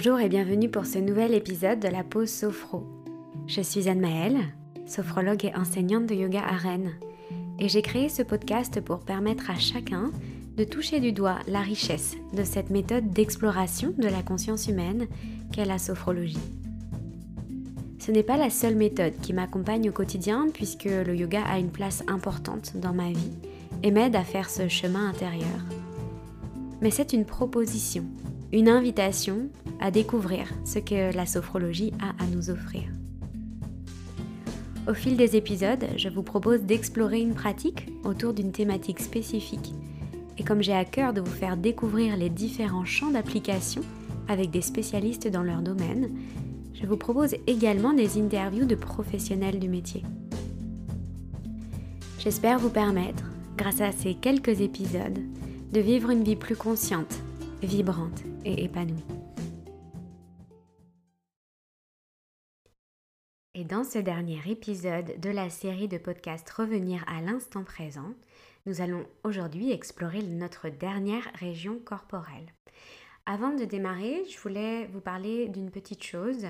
Bonjour et bienvenue pour ce nouvel épisode de la pause Sophro. Je suis Anne Maëlle, sophrologue et enseignante de yoga à Rennes, et j'ai créé ce podcast pour permettre à chacun de toucher du doigt la richesse de cette méthode d'exploration de la conscience humaine qu'est la sophrologie. Ce n'est pas la seule méthode qui m'accompagne au quotidien puisque le yoga a une place importante dans ma vie et m'aide à faire ce chemin intérieur. Mais c'est une proposition, une invitation à découvrir ce que la sophrologie a à nous offrir. Au fil des épisodes, je vous propose d'explorer une pratique autour d'une thématique spécifique. Et comme j'ai à cœur de vous faire découvrir les différents champs d'application avec des spécialistes dans leur domaine, je vous propose également des interviews de professionnels du métier. J'espère vous permettre, grâce à ces quelques épisodes, de vivre une vie plus consciente, vibrante et. Et dans ce dernier épisode de la série de podcasts Revenir à l'instant présent, nous allons aujourd'hui explorer notre dernière région corporelle. Avant de démarrer, je voulais vous parler d'une petite chose.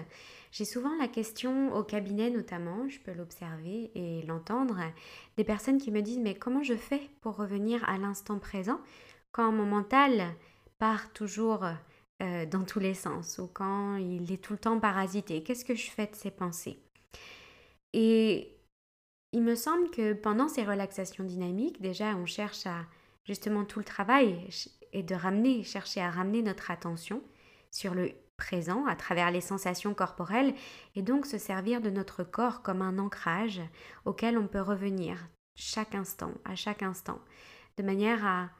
J'ai souvent la question au cabinet notamment, je peux l'observer et l'entendre, des personnes qui me disent mais comment je fais pour revenir à l'instant présent quand mon mental part toujours euh, dans tous les sens ou quand il est tout le temps parasité. Qu'est-ce que je fais de ces pensées? Et il me semble que pendant ces relaxations dynamiques, déjà on cherche à justement tout le travail et de ramener, chercher à ramener notre attention sur le présent à travers les sensations corporelles et donc se servir de notre corps comme un ancrage auquel on peut revenir chaque instant, à chaque instant, de manière à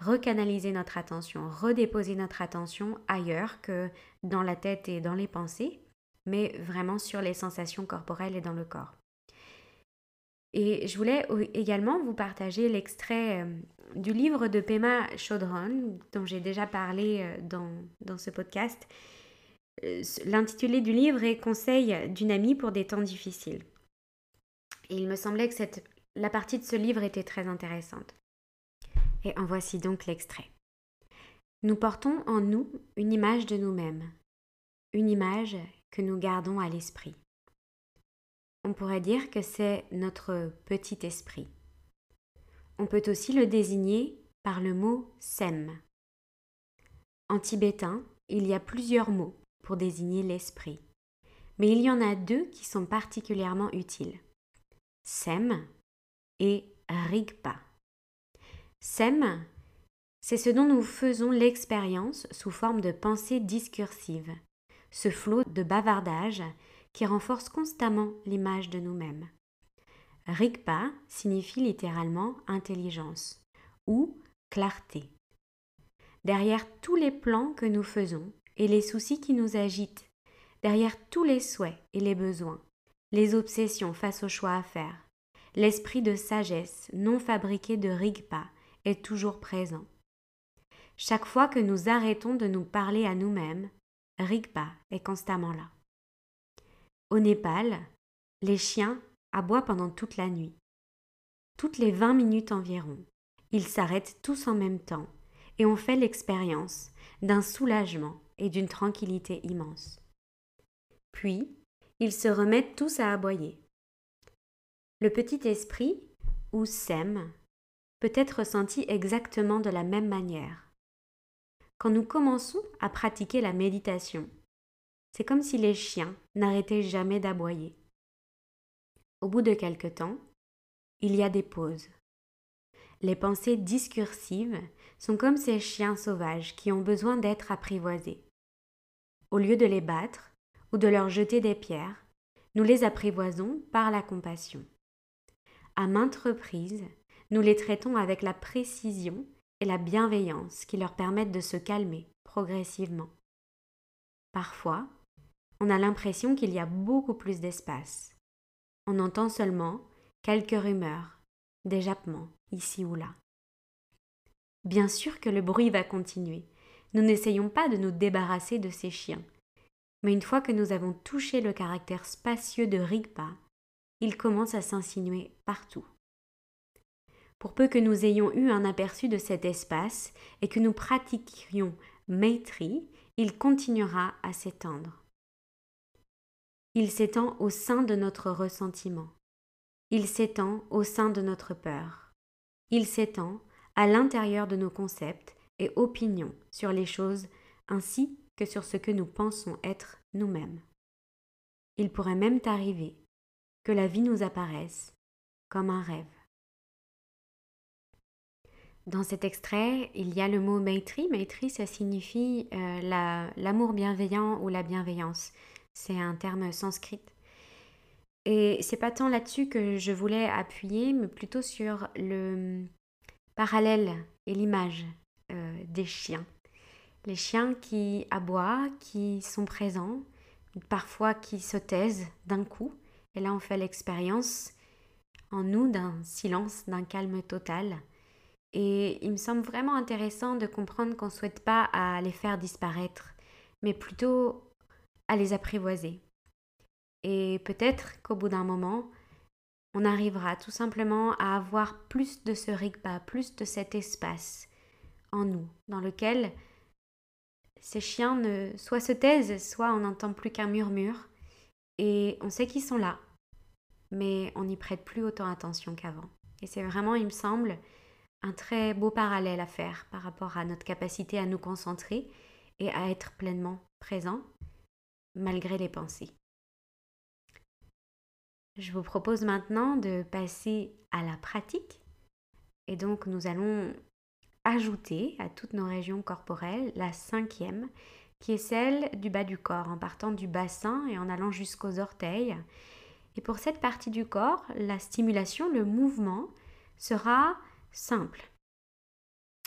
recanaliser notre attention, redéposer notre attention ailleurs que dans la tête et dans les pensées, mais vraiment sur les sensations corporelles et dans le corps. Et je voulais également vous partager l'extrait euh, du livre de Pema Chodron, dont j'ai déjà parlé euh, dans, dans ce podcast. Euh, l'intitulé du livre est Conseil d'une amie pour des temps difficiles. Il me semblait que la partie de ce livre était très intéressante. Et en voici donc l'extrait. Nous portons en nous une image de nous-mêmes, une image que nous gardons à l'esprit. On pourrait dire que c'est notre petit esprit. On peut aussi le désigner par le mot sem. En tibétain, il y a plusieurs mots pour désigner l'esprit, mais il y en a deux qui sont particulièrement utiles. Sem et Rigpa. Sem, c'est ce dont nous faisons l'expérience sous forme de pensée discursive, ce flot de bavardage qui renforce constamment l'image de nous-mêmes. Rigpa signifie littéralement intelligence ou clarté. Derrière tous les plans que nous faisons et les soucis qui nous agitent, derrière tous les souhaits et les besoins, les obsessions face aux choix à faire, l'esprit de sagesse non fabriqué de Rigpa est toujours présent. Chaque fois que nous arrêtons de nous parler à nous-mêmes, Rigpa est constamment là. Au Népal, les chiens aboient pendant toute la nuit. Toutes les vingt minutes environ, ils s'arrêtent tous en même temps et on fait l'expérience d'un soulagement et d'une tranquillité immense. Puis, ils se remettent tous à aboyer. Le petit esprit, ou sème, peut être ressenti exactement de la même manière. Quand nous commençons à pratiquer la méditation, c'est comme si les chiens n'arrêtaient jamais d'aboyer. Au bout de quelque temps, il y a des pauses. Les pensées discursives sont comme ces chiens sauvages qui ont besoin d'être apprivoisés. Au lieu de les battre ou de leur jeter des pierres, nous les apprivoisons par la compassion. À maintes reprises, nous les traitons avec la précision et la bienveillance qui leur permettent de se calmer progressivement. Parfois, on a l'impression qu'il y a beaucoup plus d'espace. On entend seulement quelques rumeurs, des jappements, ici ou là. Bien sûr que le bruit va continuer. Nous n'essayons pas de nous débarrasser de ces chiens. Mais une fois que nous avons touché le caractère spacieux de Rigpa, il commence à s'insinuer partout. Pour peu que nous ayons eu un aperçu de cet espace et que nous pratiquions Maitri, il continuera à s'étendre. Il s'étend au sein de notre ressentiment. Il s'étend au sein de notre peur. Il s'étend à l'intérieur de nos concepts et opinions sur les choses ainsi que sur ce que nous pensons être nous-mêmes. Il pourrait même arriver que la vie nous apparaisse comme un rêve. Dans cet extrait, il y a le mot maitri. Maitri, ça signifie euh, l'amour bienveillant ou la bienveillance. C'est un terme sanskrit. Et c'est pas tant là-dessus que je voulais appuyer, mais plutôt sur le parallèle et l'image euh, des chiens. Les chiens qui aboient, qui sont présents, parfois qui se taisent d'un coup. Et là, on fait l'expérience en nous d'un silence, d'un calme total. Et il me semble vraiment intéressant de comprendre qu'on ne souhaite pas à les faire disparaître, mais plutôt à les apprivoiser. Et peut-être qu'au bout d'un moment, on arrivera tout simplement à avoir plus de ce rigba, plus de cet espace en nous, dans lequel ces chiens ne soit se taisent, soit on n'entend plus qu'un murmure, et on sait qu'ils sont là, mais on n'y prête plus autant attention qu'avant. Et c'est vraiment, il me semble, un très beau parallèle à faire par rapport à notre capacité à nous concentrer et à être pleinement présent malgré les pensées. Je vous propose maintenant de passer à la pratique et donc nous allons ajouter à toutes nos régions corporelles la cinquième qui est celle du bas du corps en partant du bassin et en allant jusqu'aux orteils. Et pour cette partie du corps, la stimulation, le mouvement sera simple.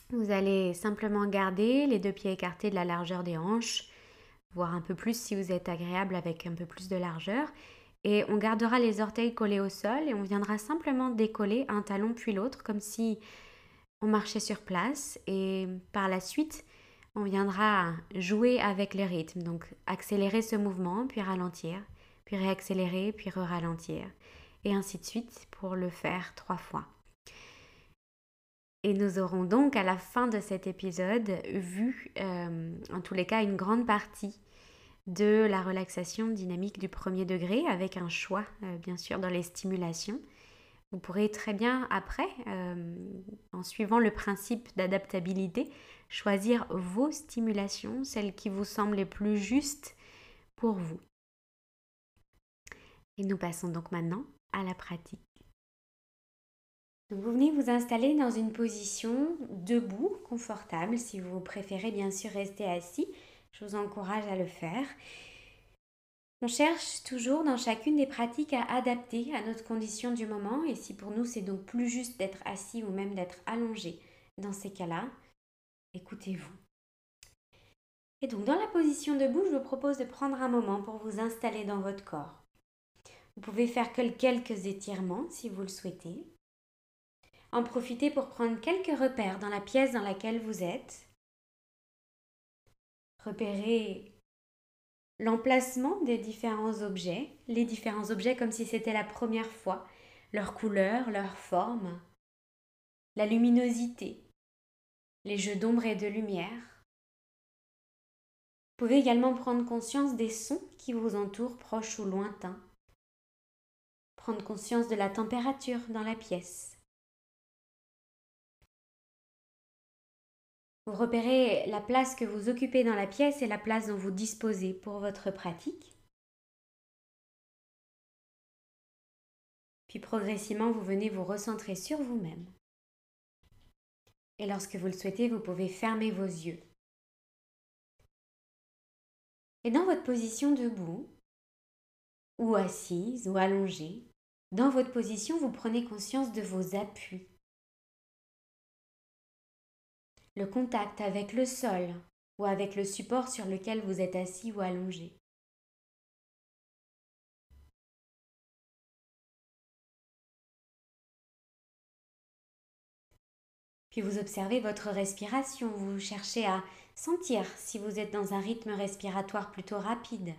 Vous allez simplement garder les deux pieds écartés de la largeur des hanches, voire un peu plus si vous êtes agréable avec un peu plus de largeur. Et on gardera les orteils collés au sol et on viendra simplement décoller un talon puis l'autre comme si on marchait sur place. Et par la suite, on viendra jouer avec le rythme. Donc accélérer ce mouvement, puis ralentir, puis réaccélérer, puis re-ralentir. Et ainsi de suite pour le faire trois fois. Et nous aurons donc à la fin de cet épisode vu, euh, en tous les cas, une grande partie de la relaxation dynamique du premier degré avec un choix, euh, bien sûr, dans les stimulations. Vous pourrez très bien après, euh, en suivant le principe d'adaptabilité, choisir vos stimulations, celles qui vous semblent les plus justes pour vous. Et nous passons donc maintenant à la pratique vous venez vous installer dans une position debout, confortable. Si vous préférez bien sûr rester assis, je vous encourage à le faire. On cherche toujours dans chacune des pratiques à adapter à notre condition du moment et si pour nous c'est donc plus juste d'être assis ou même d'être allongé dans ces cas-là, écoutez-vous. Et donc dans la position debout, je vous propose de prendre un moment pour vous installer dans votre corps. Vous pouvez faire quelques étirements si vous le souhaitez en profiter pour prendre quelques repères dans la pièce dans laquelle vous êtes. Repérer l'emplacement des différents objets, les différents objets comme si c'était la première fois, leur couleur, leur forme, la luminosité, les jeux d'ombre et de lumière. Vous pouvez également prendre conscience des sons qui vous entourent, proches ou lointains. Prendre conscience de la température dans la pièce. Vous repérez la place que vous occupez dans la pièce et la place dont vous disposez pour votre pratique. Puis progressivement, vous venez vous recentrer sur vous-même. Et lorsque vous le souhaitez, vous pouvez fermer vos yeux. Et dans votre position debout, ou assise, ou allongée, dans votre position, vous prenez conscience de vos appuis le contact avec le sol ou avec le support sur lequel vous êtes assis ou allongé. Puis vous observez votre respiration, vous cherchez à sentir si vous êtes dans un rythme respiratoire plutôt rapide,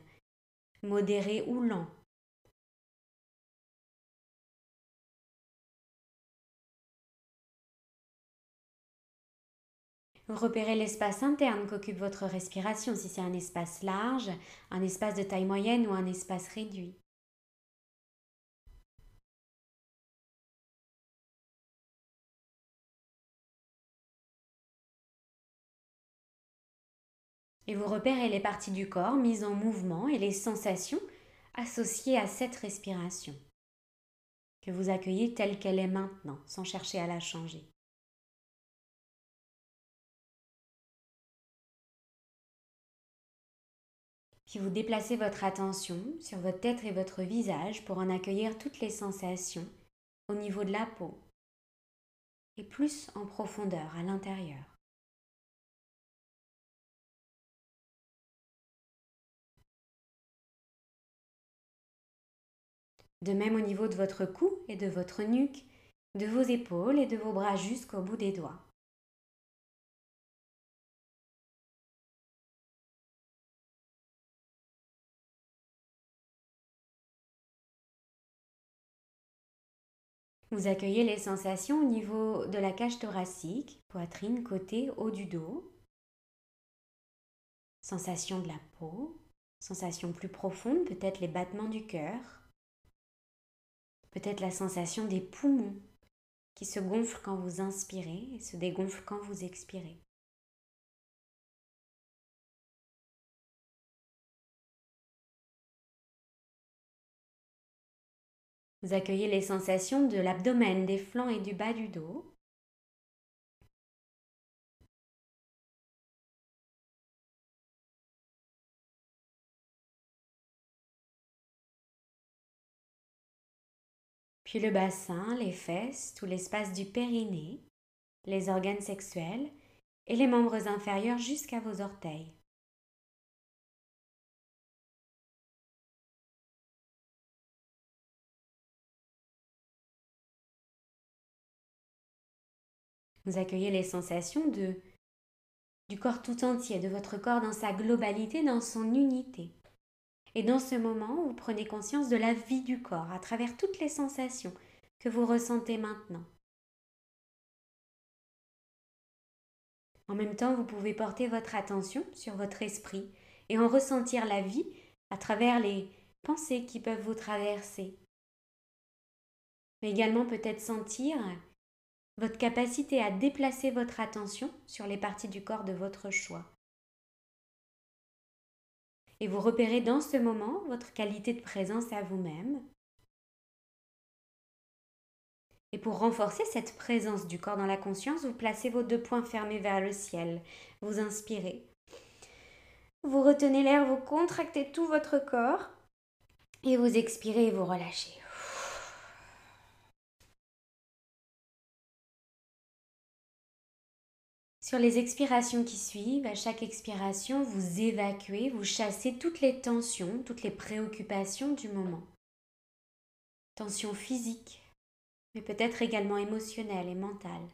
modéré ou lent. Repérez l'espace interne qu'occupe votre respiration, si c'est un espace large, un espace de taille moyenne ou un espace réduit. Et vous repérez les parties du corps mises en mouvement et les sensations associées à cette respiration, que vous accueillez telle qu'elle est maintenant, sans chercher à la changer. Puis vous déplacez votre attention sur votre tête et votre visage pour en accueillir toutes les sensations au niveau de la peau et plus en profondeur à l'intérieur. De même au niveau de votre cou et de votre nuque, de vos épaules et de vos bras jusqu'au bout des doigts. Vous accueillez les sensations au niveau de la cage thoracique, poitrine, côté, haut du dos. Sensation de la peau, sensation plus profonde, peut-être les battements du cœur, peut-être la sensation des poumons qui se gonflent quand vous inspirez et se dégonflent quand vous expirez. Vous accueillez les sensations de l'abdomen, des flancs et du bas du dos. Puis le bassin, les fesses, tout l'espace du périnée, les organes sexuels et les membres inférieurs jusqu'à vos orteils. Vous accueillez les sensations du corps tout entier, de votre corps dans sa globalité, dans son unité. Et dans ce moment, vous prenez conscience de la vie du corps à travers toutes les sensations que vous ressentez maintenant. En même temps, vous pouvez porter votre attention sur votre esprit et en ressentir la vie à travers les pensées qui peuvent vous traverser. Mais également peut-être sentir votre capacité à déplacer votre attention sur les parties du corps de votre choix. Et vous repérez dans ce moment votre qualité de présence à vous-même. Et pour renforcer cette présence du corps dans la conscience, vous placez vos deux poings fermés vers le ciel. Vous inspirez. Vous retenez l'air, vous contractez tout votre corps. Et vous expirez et vous relâchez. Sur les expirations qui suivent, à chaque expiration, vous évacuez, vous chassez toutes les tensions, toutes les préoccupations du moment. Tensions physiques, mais peut-être également émotionnelles et mentales.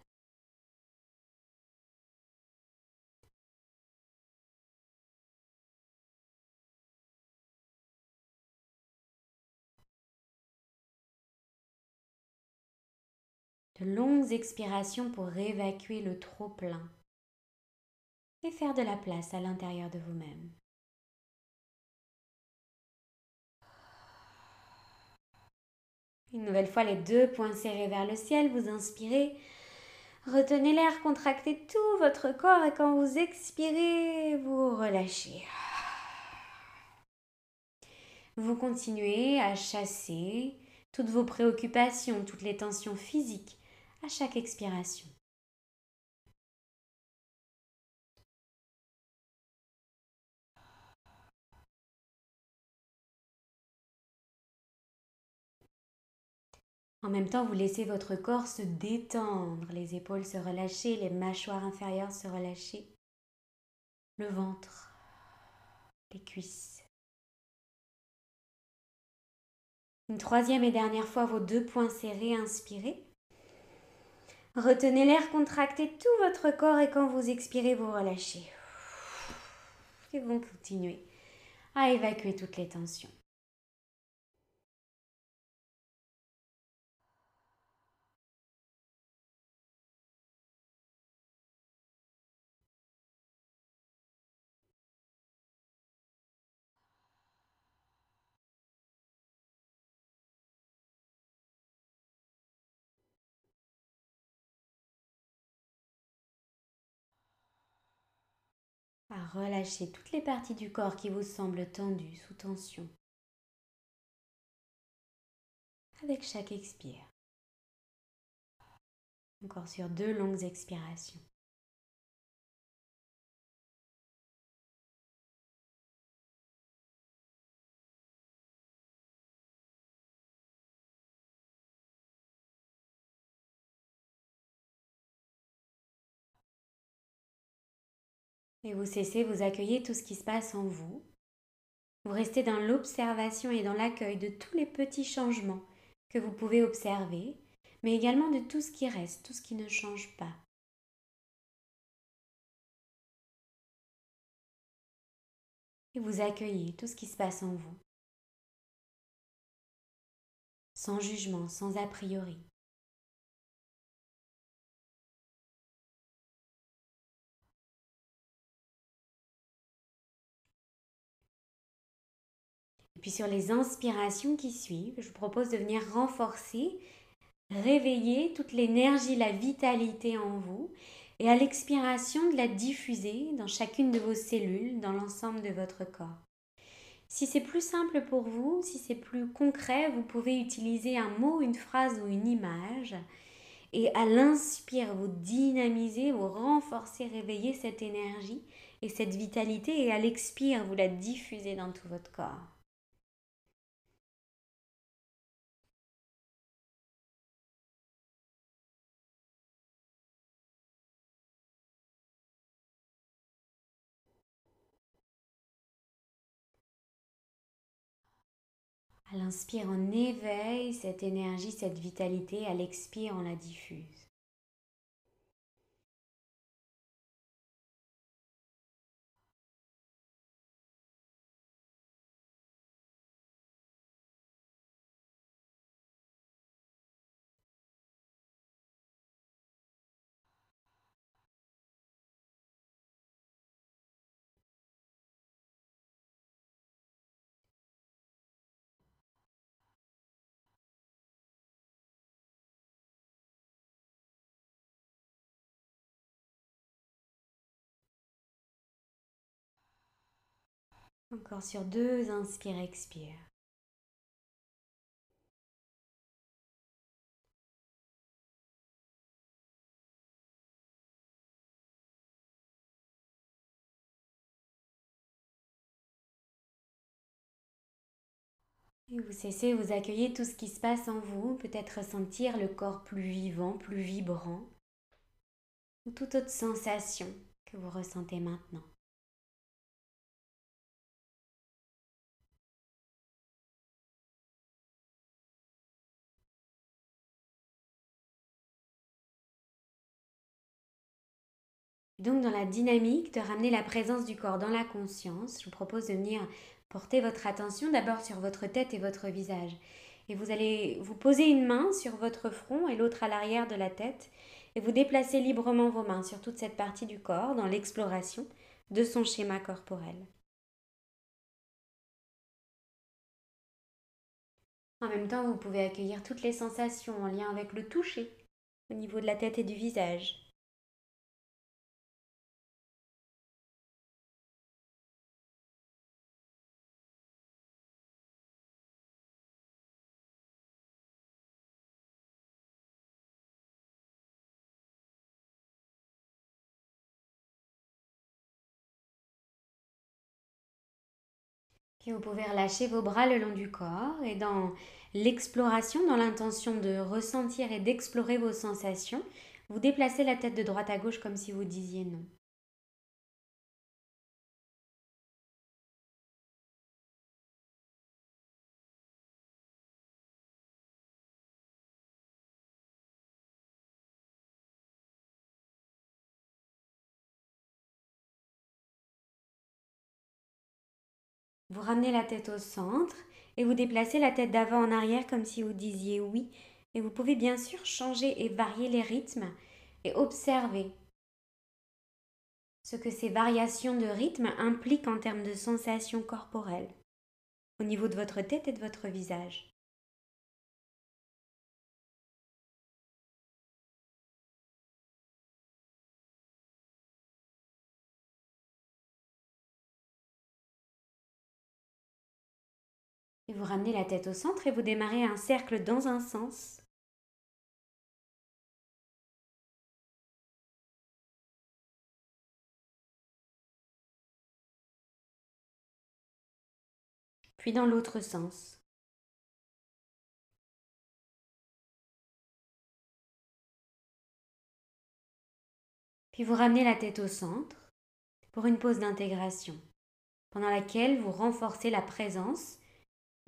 De longues expirations pour évacuer le trop-plein et faire de la place à l'intérieur de vous-même. Une nouvelle fois, les deux poings serrés vers le ciel, vous inspirez. Retenez l'air, contractez tout votre corps et quand vous expirez, vous relâchez. Vous continuez à chasser toutes vos préoccupations, toutes les tensions physiques à chaque expiration. En même temps, vous laissez votre corps se détendre, les épaules se relâcher, les mâchoires inférieures se relâcher, le ventre, les cuisses. Une troisième et dernière fois, vos deux poings serrés, inspirez. Retenez l'air, contractez tout votre corps et quand vous expirez, vous relâchez. Et vous continuez à évacuer toutes les tensions. À relâcher toutes les parties du corps qui vous semblent tendues, sous tension. Avec chaque expire. Encore sur deux longues expirations. Et vous cessez, vous accueillez tout ce qui se passe en vous. Vous restez dans l'observation et dans l'accueil de tous les petits changements que vous pouvez observer, mais également de tout ce qui reste, tout ce qui ne change pas. Et vous accueillez tout ce qui se passe en vous, sans jugement, sans a priori. Et puis sur les inspirations qui suivent, je vous propose de venir renforcer, réveiller toute l'énergie, la vitalité en vous et à l'expiration de la diffuser dans chacune de vos cellules, dans l'ensemble de votre corps. Si c'est plus simple pour vous, si c'est plus concret, vous pouvez utiliser un mot, une phrase ou une image. Et à l'inspire, vous dynamisez, vous renforcez, réveillez cette énergie et cette vitalité. Et à l'expire, vous la diffusez dans tout votre corps. À l'inspire, on éveille cette énergie, cette vitalité. À l'expire, on la diffuse. Encore sur deux, inspire, expire. Et vous cessez, vous accueillez tout ce qui se passe en vous, peut-être ressentir le corps plus vivant, plus vibrant, ou toute autre sensation que vous ressentez maintenant. Donc dans la dynamique de ramener la présence du corps dans la conscience, je vous propose de venir porter votre attention d'abord sur votre tête et votre visage. Et vous allez vous poser une main sur votre front et l'autre à l'arrière de la tête et vous déplacer librement vos mains sur toute cette partie du corps dans l'exploration de son schéma corporel. En même temps, vous pouvez accueillir toutes les sensations en lien avec le toucher au niveau de la tête et du visage. Vous pouvez relâcher vos bras le long du corps et dans l'exploration, dans l'intention de ressentir et d'explorer vos sensations, vous déplacez la tête de droite à gauche comme si vous disiez non. Vous ramenez la tête au centre et vous déplacez la tête d'avant en arrière comme si vous disiez oui. Et vous pouvez bien sûr changer et varier les rythmes et observer ce que ces variations de rythme impliquent en termes de sensations corporelles au niveau de votre tête et de votre visage. Vous ramenez la tête au centre et vous démarrez un cercle dans un sens. Puis dans l'autre sens. Puis vous ramenez la tête au centre pour une pause d'intégration, pendant laquelle vous renforcez la présence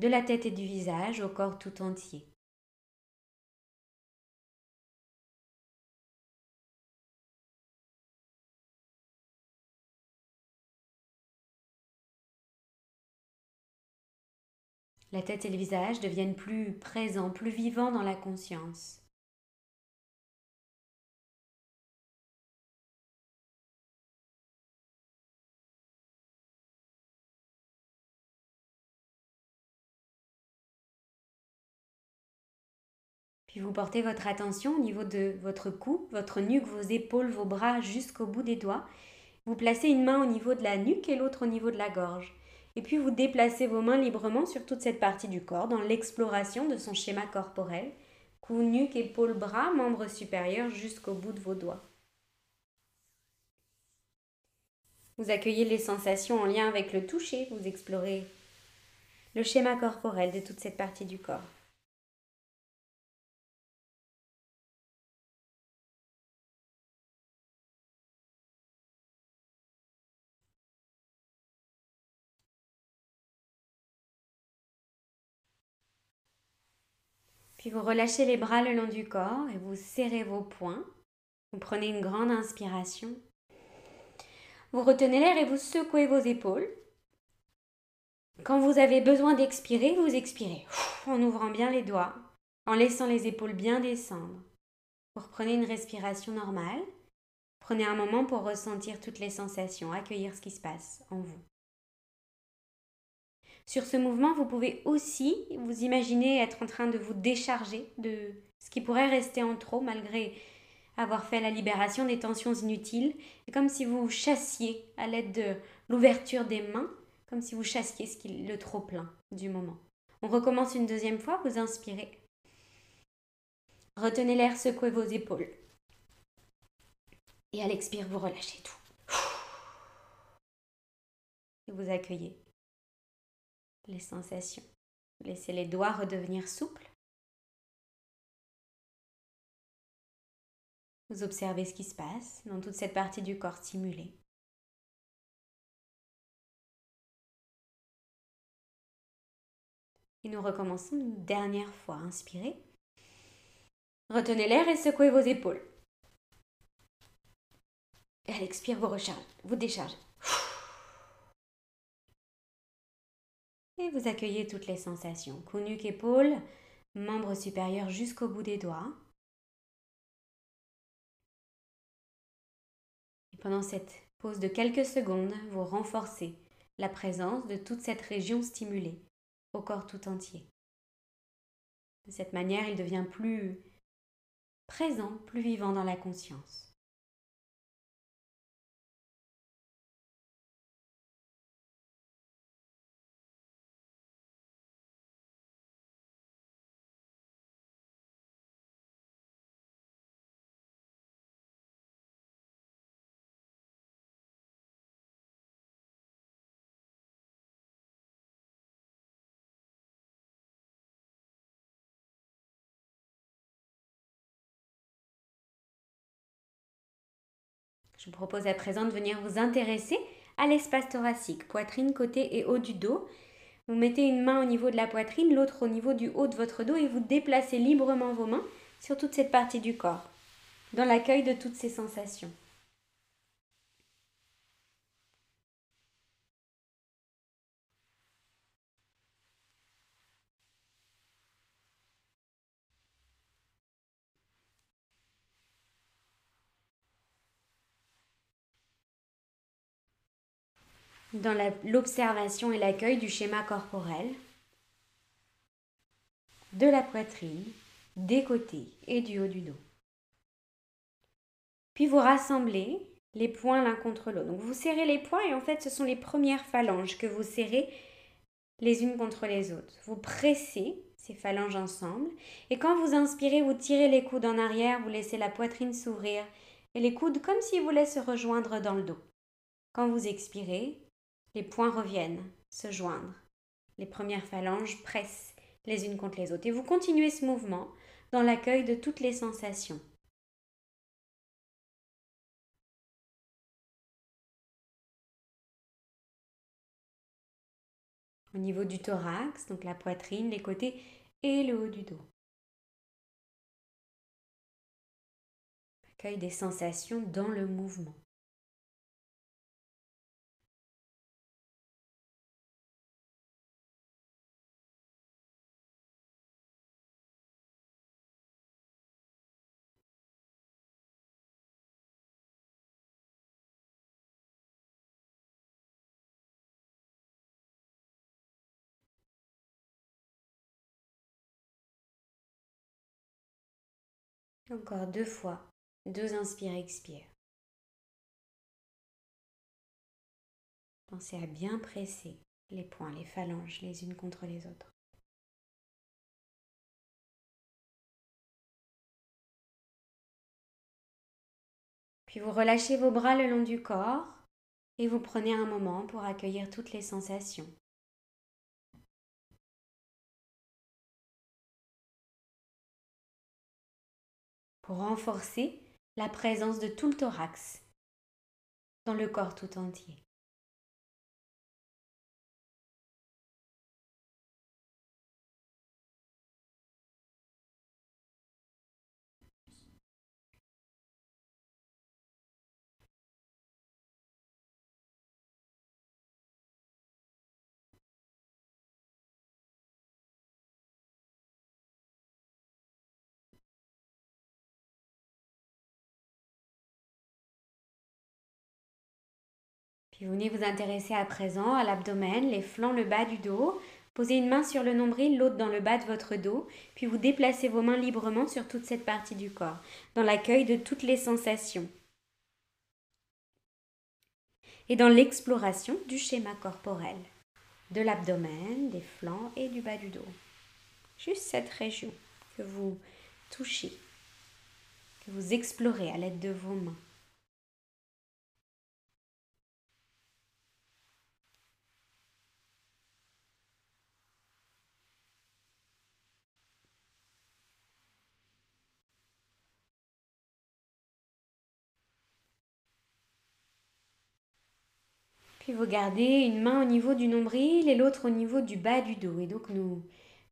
de la tête et du visage au corps tout entier. La tête et le visage deviennent plus présents, plus vivants dans la conscience. Puis vous portez votre attention au niveau de votre cou, votre nuque, vos épaules, vos bras jusqu'au bout des doigts. Vous placez une main au niveau de la nuque et l'autre au niveau de la gorge. Et puis vous déplacez vos mains librement sur toute cette partie du corps dans l'exploration de son schéma corporel. Cou, nuque, épaules, bras, membres supérieurs jusqu'au bout de vos doigts. Vous accueillez les sensations en lien avec le toucher, vous explorez le schéma corporel de toute cette partie du corps. Puis vous relâchez les bras le long du corps et vous serrez vos poings. Vous prenez une grande inspiration. Vous retenez l'air et vous secouez vos épaules. Quand vous avez besoin d'expirer, vous expirez en ouvrant bien les doigts, en laissant les épaules bien descendre. Vous reprenez une respiration normale. Prenez un moment pour ressentir toutes les sensations, accueillir ce qui se passe en vous. Sur ce mouvement, vous pouvez aussi vous imaginer être en train de vous décharger de ce qui pourrait rester en trop malgré avoir fait la libération des tensions inutiles. Comme si vous chassiez à l'aide de l'ouverture des mains, comme si vous chassiez le trop plein du moment. On recommence une deuxième fois, vous inspirez. Retenez l'air, secouez vos épaules. Et à l'expire, vous relâchez tout. Et vous accueillez les sensations. Laissez les doigts redevenir souples. Vous observez ce qui se passe dans toute cette partie du corps stimulée. Et nous recommençons une dernière fois. Inspirez. Retenez l'air et secouez vos épaules. Et à l'expire, vous rechargez, vous déchargez. Vous accueillez toutes les sensations. Cou, nuque, épaule, membres supérieurs jusqu'au bout des doigts. Et pendant cette pause de quelques secondes, vous renforcez la présence de toute cette région stimulée au corps tout entier. De cette manière, il devient plus présent, plus vivant dans la conscience. Je vous propose à présent de venir vous intéresser à l'espace thoracique, poitrine, côté et haut du dos. Vous mettez une main au niveau de la poitrine, l'autre au niveau du haut de votre dos et vous déplacez librement vos mains sur toute cette partie du corps, dans l'accueil de toutes ces sensations. Dans l'observation et l'accueil du schéma corporel, de la poitrine, des côtés et du haut du dos. Puis vous rassemblez les poings l'un contre l'autre. Donc vous serrez les poings et en fait ce sont les premières phalanges que vous serrez les unes contre les autres. Vous pressez ces phalanges ensemble. Et quand vous inspirez, vous tirez les coudes en arrière, vous laissez la poitrine s'ouvrir et les coudes comme s'ils voulaient se rejoindre dans le dos. Quand vous expirez, les poings reviennent se joindre. Les premières phalanges pressent les unes contre les autres. Et vous continuez ce mouvement dans l'accueil de toutes les sensations. Au niveau du thorax, donc la poitrine, les côtés et le haut du dos. Accueil des sensations dans le mouvement. Encore deux fois. Deux inspire, expire. Pensez à bien presser les poings, les phalanges les unes contre les autres. Puis vous relâchez vos bras le long du corps et vous prenez un moment pour accueillir toutes les sensations. Renforcer la présence de tout le thorax dans le corps tout entier. Vous venez vous intéresser à présent à l'abdomen, les flancs, le bas du dos. Posez une main sur le nombril, l'autre dans le bas de votre dos, puis vous déplacez vos mains librement sur toute cette partie du corps, dans l'accueil de toutes les sensations. Et dans l'exploration du schéma corporel, de l'abdomen, des flancs et du bas du dos. Juste cette région que vous touchez, que vous explorez à l'aide de vos mains. Puis vous gardez une main au niveau du nombril et l'autre au niveau du bas du dos. Et donc nous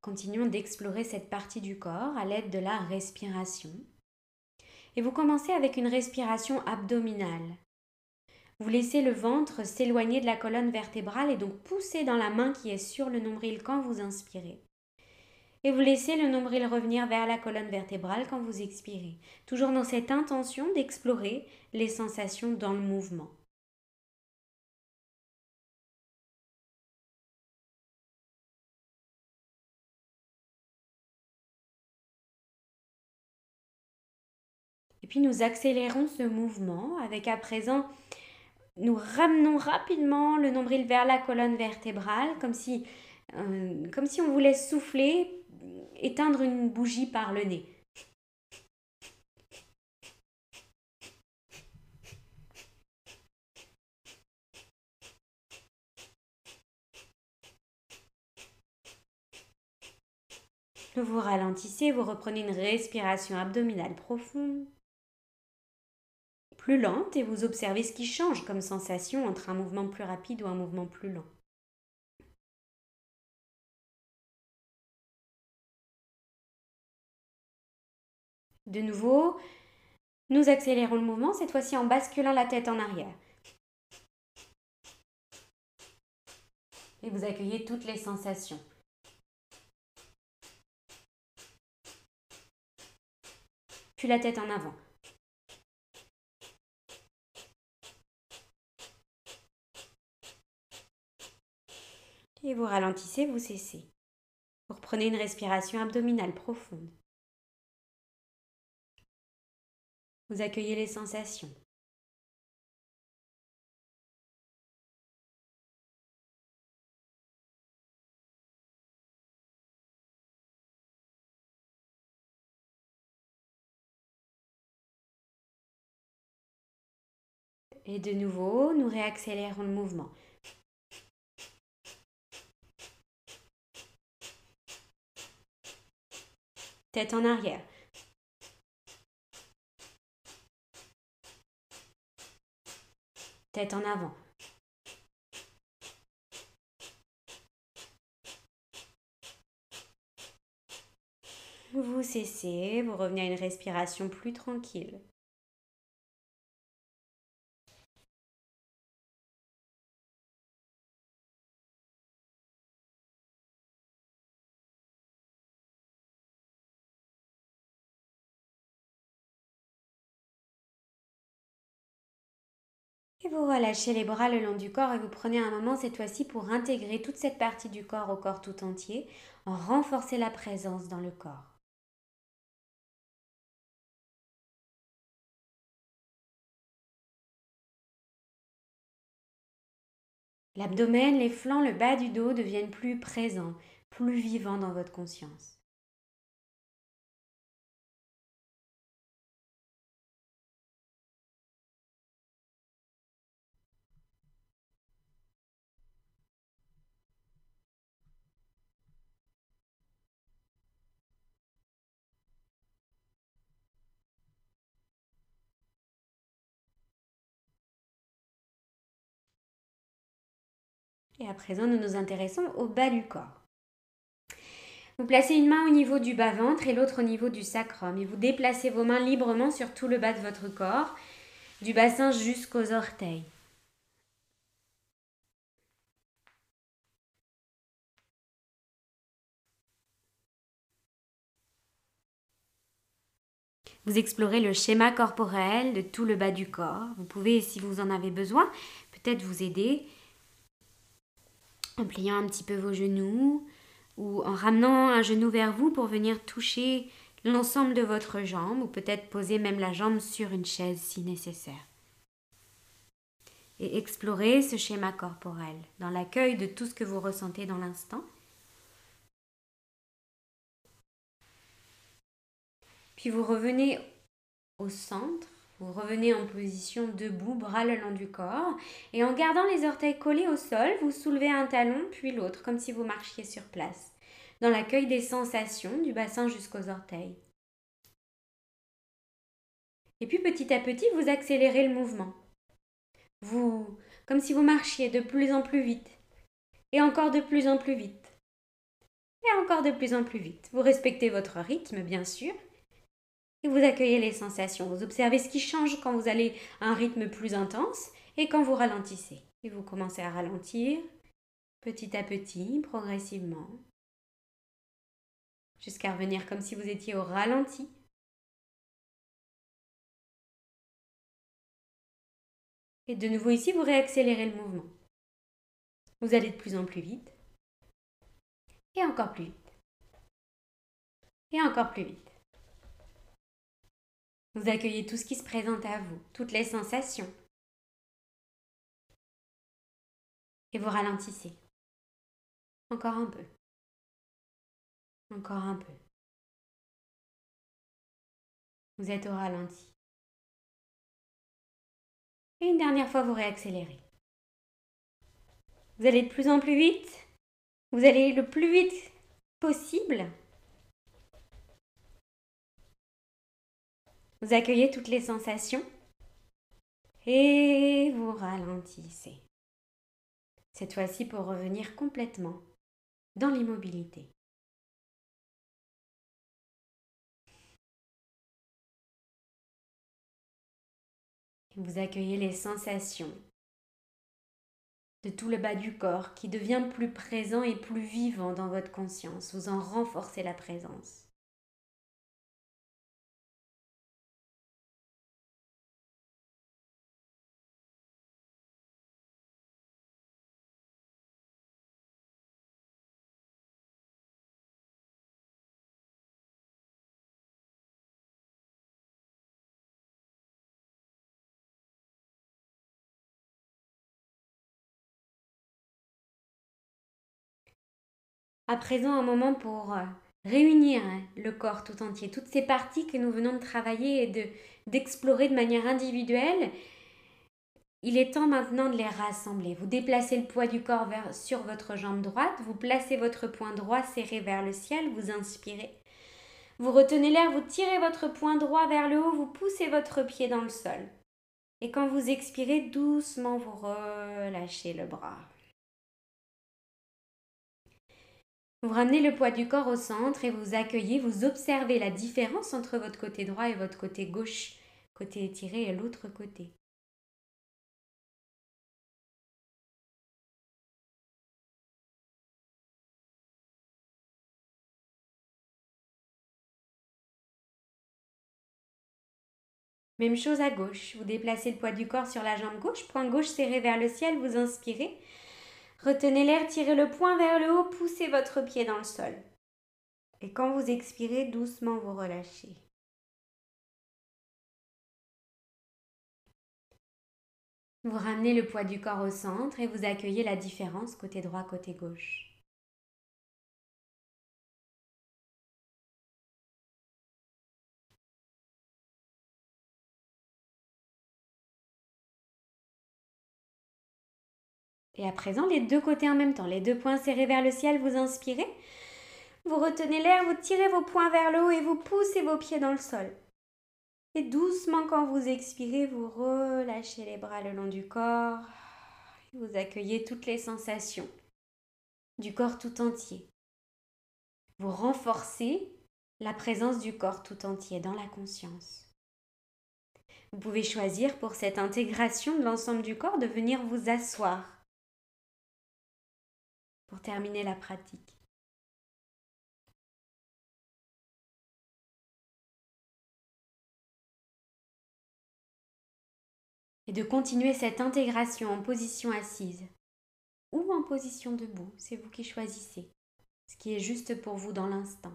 continuons d'explorer cette partie du corps à l'aide de la respiration. Et vous commencez avec une respiration abdominale. Vous laissez le ventre s'éloigner de la colonne vertébrale et donc pousser dans la main qui est sur le nombril quand vous inspirez. Et vous laissez le nombril revenir vers la colonne vertébrale quand vous expirez, toujours dans cette intention d'explorer les sensations dans le mouvement. Et puis nous accélérons ce mouvement avec à présent, nous ramenons rapidement le nombril vers la colonne vertébrale, comme si, euh, comme si on voulait souffler, éteindre une bougie par le nez. Vous ralentissez, vous reprenez une respiration abdominale profonde plus lente et vous observez ce qui change comme sensation entre un mouvement plus rapide ou un mouvement plus lent. De nouveau, nous accélérons le mouvement, cette fois-ci en basculant la tête en arrière. Et vous accueillez toutes les sensations. Puis la tête en avant. et vous ralentissez, vous cessez. Vous reprenez une respiration abdominale profonde. Vous accueillez les sensations. Et de nouveau, nous réaccélérons le mouvement. Tête en arrière. Tête en avant. Vous cessez, vous revenez à une respiration plus tranquille. Vous relâchez les bras le long du corps et vous prenez un moment cette fois-ci pour intégrer toute cette partie du corps au corps tout entier, en renforcer la présence dans le corps. L'abdomen, les flancs, le bas du dos deviennent plus présents, plus vivants dans votre conscience. Et à présent, nous nous intéressons au bas du corps. Vous placez une main au niveau du bas-ventre et l'autre au niveau du sacrum et vous déplacez vos mains librement sur tout le bas de votre corps, du bassin jusqu'aux orteils. Vous explorez le schéma corporel de tout le bas du corps. Vous pouvez, si vous en avez besoin, peut-être vous aider en pliant un petit peu vos genoux ou en ramenant un genou vers vous pour venir toucher l'ensemble de votre jambe ou peut-être poser même la jambe sur une chaise si nécessaire. Et explorer ce schéma corporel dans l'accueil de tout ce que vous ressentez dans l'instant. Puis vous revenez au centre vous revenez en position debout, bras le long du corps, et en gardant les orteils collés au sol, vous soulevez un talon puis l'autre, comme si vous marchiez sur place, dans l'accueil des sensations du bassin jusqu'aux orteils. Et puis petit à petit, vous accélérez le mouvement. Vous, comme si vous marchiez de plus en plus vite, et encore de plus en plus vite, et encore de plus en plus vite. Vous respectez votre rythme, bien sûr, et vous accueillez les sensations. Vous observez ce qui change quand vous allez à un rythme plus intense et quand vous ralentissez. Et vous commencez à ralentir petit à petit, progressivement, jusqu'à revenir comme si vous étiez au ralenti. Et de nouveau ici, vous réaccélérez le mouvement. Vous allez de plus en plus vite. Et encore plus vite. Et encore plus vite. Vous accueillez tout ce qui se présente à vous, toutes les sensations. Et vous ralentissez. Encore un peu. Encore un peu. Vous êtes au ralenti. Et une dernière fois, vous réaccélérez. Vous allez de plus en plus vite. Vous allez le plus vite possible. Vous accueillez toutes les sensations et vous ralentissez. Cette fois-ci pour revenir complètement dans l'immobilité. Vous accueillez les sensations de tout le bas du corps qui devient plus présent et plus vivant dans votre conscience. Vous en renforcez la présence. À présent un moment pour euh, réunir hein, le corps tout entier, toutes ces parties que nous venons de travailler et de, d'explorer de manière individuelle. il est temps maintenant de les rassembler. Vous déplacez le poids du corps vers, sur votre jambe droite, vous placez votre poing droit serré vers le ciel, vous inspirez. Vous retenez l'air, vous tirez votre poing droit vers le haut, vous poussez votre pied dans le sol. Et quand vous expirez, doucement, vous relâchez le bras. Vous ramenez le poids du corps au centre et vous accueillez, vous observez la différence entre votre côté droit et votre côté gauche, côté étiré et l'autre côté. Même chose à gauche. Vous déplacez le poids du corps sur la jambe gauche, poing gauche serré vers le ciel, vous inspirez. Retenez l'air, tirez le poing vers le haut, poussez votre pied dans le sol. Et quand vous expirez, doucement vous relâchez. Vous ramenez le poids du corps au centre et vous accueillez la différence côté droit, côté gauche. Et à présent, les deux côtés en même temps. Les deux poings serrés vers le ciel, vous inspirez. Vous retenez l'air, vous tirez vos poings vers le haut et vous poussez vos pieds dans le sol. Et doucement, quand vous expirez, vous relâchez les bras le long du corps. Vous accueillez toutes les sensations du corps tout entier. Vous renforcez la présence du corps tout entier dans la conscience. Vous pouvez choisir pour cette intégration de l'ensemble du corps de venir vous asseoir pour terminer la pratique. Et de continuer cette intégration en position assise ou en position debout, c'est vous qui choisissez ce qui est juste pour vous dans l'instant.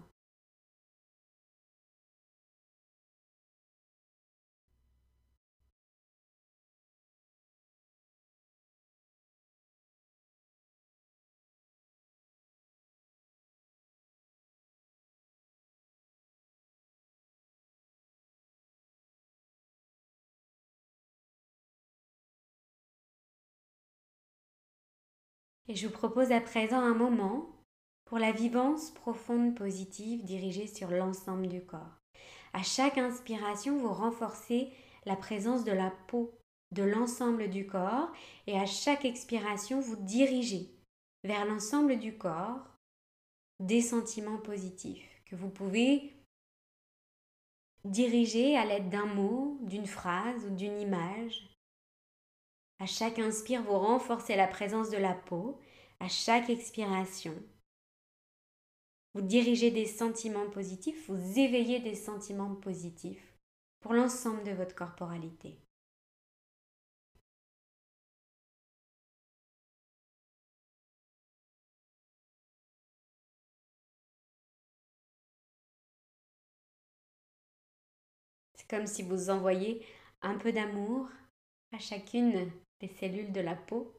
Et je vous propose à présent un moment pour la vivance profonde positive dirigée sur l'ensemble du corps. À chaque inspiration, vous renforcez la présence de la peau, de l'ensemble du corps, et à chaque expiration, vous dirigez vers l'ensemble du corps des sentiments positifs que vous pouvez diriger à l'aide d'un mot, d'une phrase ou d'une image à chaque inspire, vous renforcez la présence de la peau. À chaque expiration, vous dirigez des sentiments positifs, vous éveillez des sentiments positifs pour l'ensemble de votre corporalité. C'est comme si vous envoyiez un peu d'amour à chacune des cellules de la peau.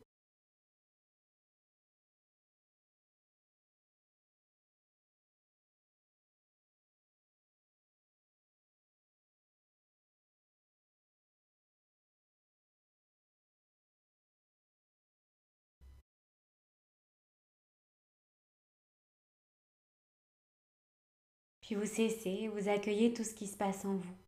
Puis vous cessez, vous accueillez tout ce qui se passe en vous.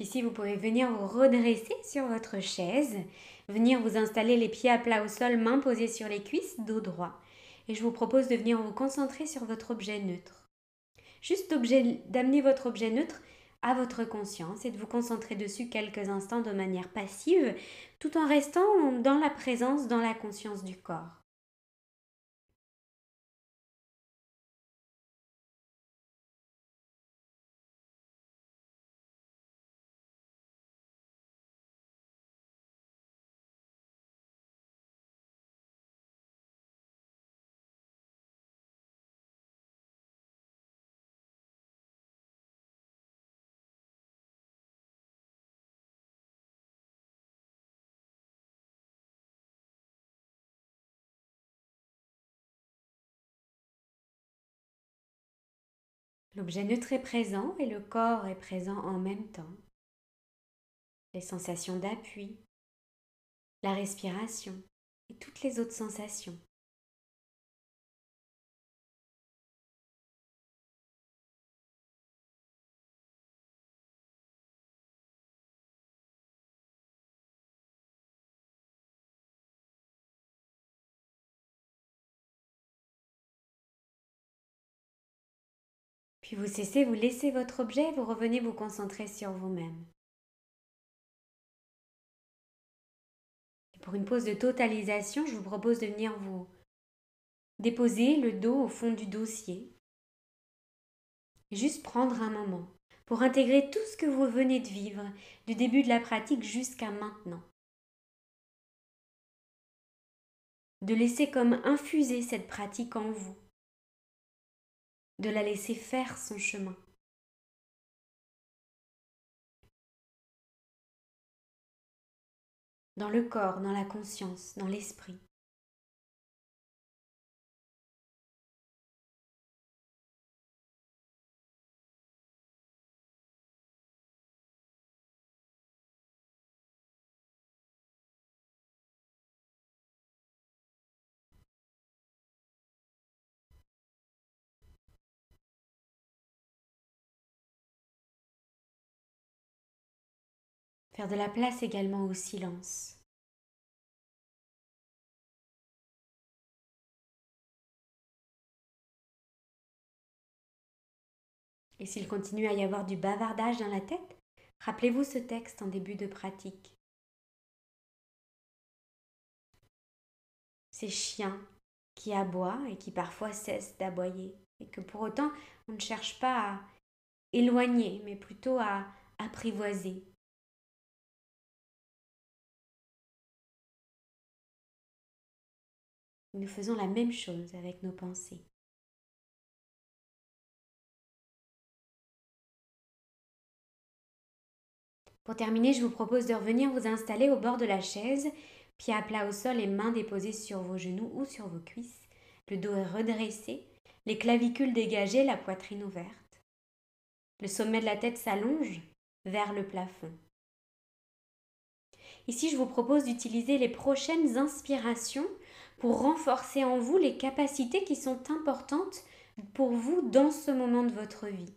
Ici, vous pouvez venir vous redresser sur votre chaise, venir vous installer les pieds à plat au sol, mains posées sur les cuisses, dos droit. Et je vous propose de venir vous concentrer sur votre objet neutre. Juste d'amener votre objet neutre à votre conscience et de vous concentrer dessus quelques instants de manière passive, tout en restant dans la présence, dans la conscience du corps. L'objet neutre est présent et le corps est présent en même temps. Les sensations d'appui, la respiration et toutes les autres sensations. Puis vous cessez, vous laissez votre objet, vous revenez vous concentrer sur vous-même. Pour une pause de totalisation, je vous propose de venir vous déposer le dos au fond du dossier. Juste prendre un moment pour intégrer tout ce que vous venez de vivre du début de la pratique jusqu'à maintenant. De laisser comme infuser cette pratique en vous de la laisser faire son chemin. Dans le corps, dans la conscience, dans l'esprit. Faire de la place également au silence. Et s'il continue à y avoir du bavardage dans la tête, rappelez-vous ce texte en début de pratique. Ces chiens qui aboient et qui parfois cessent d'aboyer, et que pour autant on ne cherche pas à éloigner, mais plutôt à apprivoiser, Nous faisons la même chose avec nos pensées. Pour terminer, je vous propose de revenir vous installer au bord de la chaise, pieds à plat au sol et mains déposées sur vos genoux ou sur vos cuisses. Le dos est redressé, les clavicules dégagées, la poitrine ouverte. Le sommet de la tête s'allonge vers le plafond. Ici, je vous propose d'utiliser les prochaines inspirations pour renforcer en vous les capacités qui sont importantes pour vous dans ce moment de votre vie.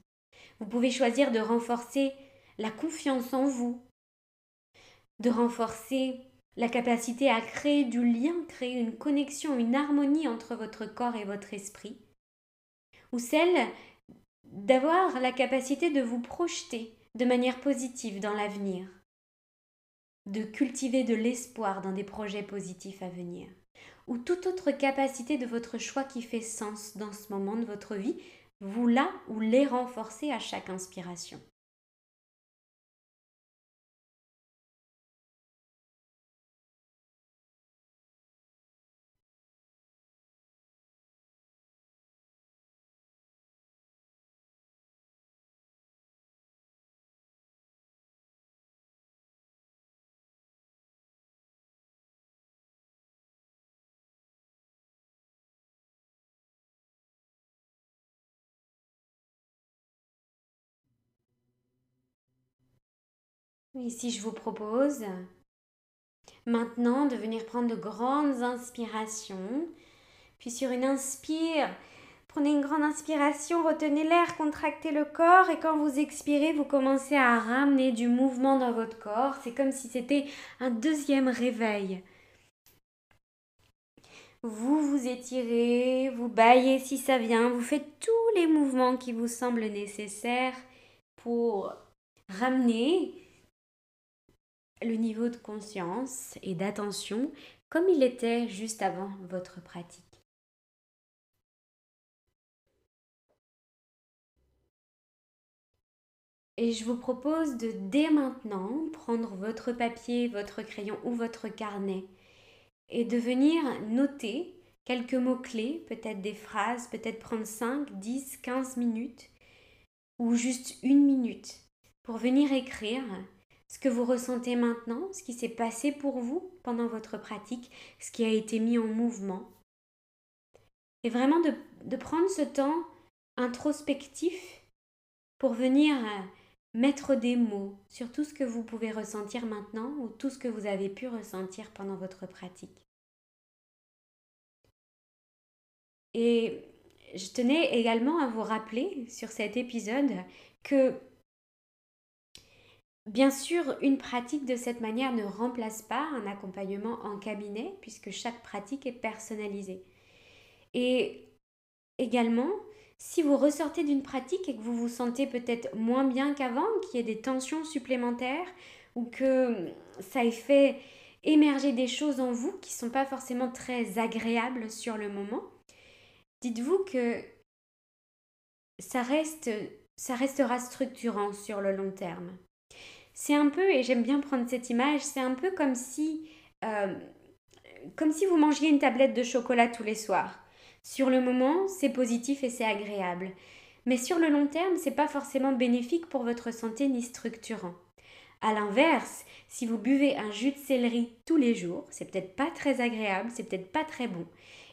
Vous pouvez choisir de renforcer la confiance en vous, de renforcer la capacité à créer du lien, créer une connexion, une harmonie entre votre corps et votre esprit, ou celle d'avoir la capacité de vous projeter de manière positive dans l'avenir, de cultiver de l'espoir dans des projets positifs à venir ou toute autre capacité de votre choix qui fait sens dans ce moment de votre vie, vous la ou les renforcer à chaque inspiration. Ici, je vous propose maintenant de venir prendre de grandes inspirations. Puis sur une inspire, prenez une grande inspiration, retenez l'air, contractez le corps et quand vous expirez, vous commencez à ramener du mouvement dans votre corps. C'est comme si c'était un deuxième réveil. Vous vous étirez, vous baillez si ça vient, vous faites tous les mouvements qui vous semblent nécessaires pour ramener le niveau de conscience et d'attention comme il était juste avant votre pratique. Et je vous propose de dès maintenant prendre votre papier, votre crayon ou votre carnet et de venir noter quelques mots-clés, peut-être des phrases, peut-être prendre 5, 10, 15 minutes ou juste une minute pour venir écrire ce que vous ressentez maintenant, ce qui s'est passé pour vous pendant votre pratique, ce qui a été mis en mouvement. Et vraiment de, prendre ce temps introspectif pour venir euh, mettre des mots sur tout ce que vous pouvez ressentir maintenant ou tout ce que vous avez pu ressentir pendant votre pratique. Et je tenais également à vous rappeler sur cet épisode que Bien sûr, une pratique de cette manière ne remplace pas un accompagnement en cabinet puisque chaque pratique est personnalisée. Et également, si vous ressortez d'une pratique et que vous vous sentez peut-être moins bien qu'avant, qu'il y ait des tensions supplémentaires ou que ça ait fait émerger des choses en vous qui ne sont pas forcément très agréables sur le moment, dites-vous que ça, reste, ça restera structurant sur le long terme. C'est un peu, et j'aime bien prendre cette image, c'est un peu comme si, euh, comme si vous mangiez une tablette de chocolat tous les soirs. Sur le moment, c'est positif et c'est agréable. Mais sur le long terme, c'est pas forcément bénéfique pour votre santé ni structurant. À l'inverse, si vous buvez un jus de céleri tous les jours, c'est peut-être pas très agréable, c'est peut-être pas très bon.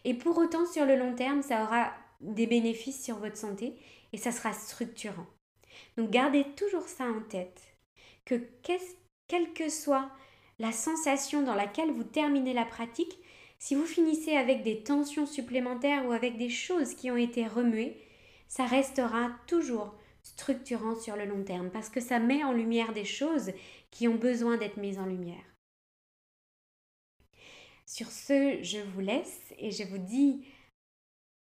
Et pour autant, sur le long terme, ça aura des bénéfices sur votre santé et ça sera structurant. Donc gardez toujours ça en tête, que quelle que soit la sensation dans laquelle vous terminez la pratique, si vous finissez avec des tensions supplémentaires ou avec des choses qui ont été remuées, ça restera toujours structurant sur le long terme parce que ça met en lumière des choses qui ont besoin d'être mises en lumière. Sur ce, je vous laisse et je vous dis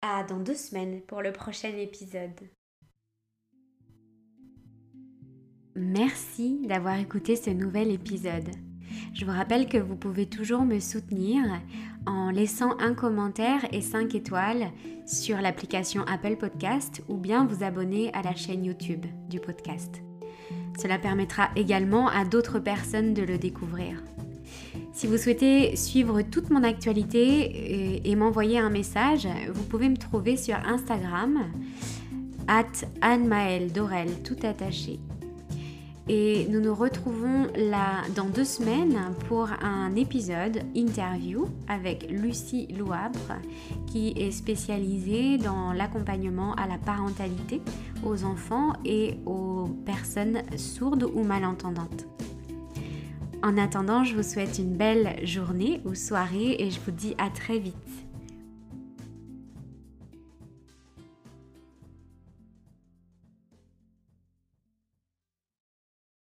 à dans deux semaines pour le prochain épisode. Merci d'avoir écouté ce nouvel épisode. Je vous rappelle que vous pouvez toujours me soutenir en laissant un commentaire et 5 étoiles sur l'application Apple Podcast ou bien vous abonner à la chaîne YouTube du podcast. Cela permettra également à d'autres personnes de le découvrir. Si vous souhaitez suivre toute mon actualité et m'envoyer un message, vous pouvez me trouver sur Instagram at Dorel tout attaché et nous nous retrouvons là dans deux semaines pour un épisode interview avec Lucie Louabre qui est spécialisée dans l'accompagnement à la parentalité aux enfants et aux personnes sourdes ou malentendantes. En attendant, je vous souhaite une belle journée ou soirée et je vous dis à très vite.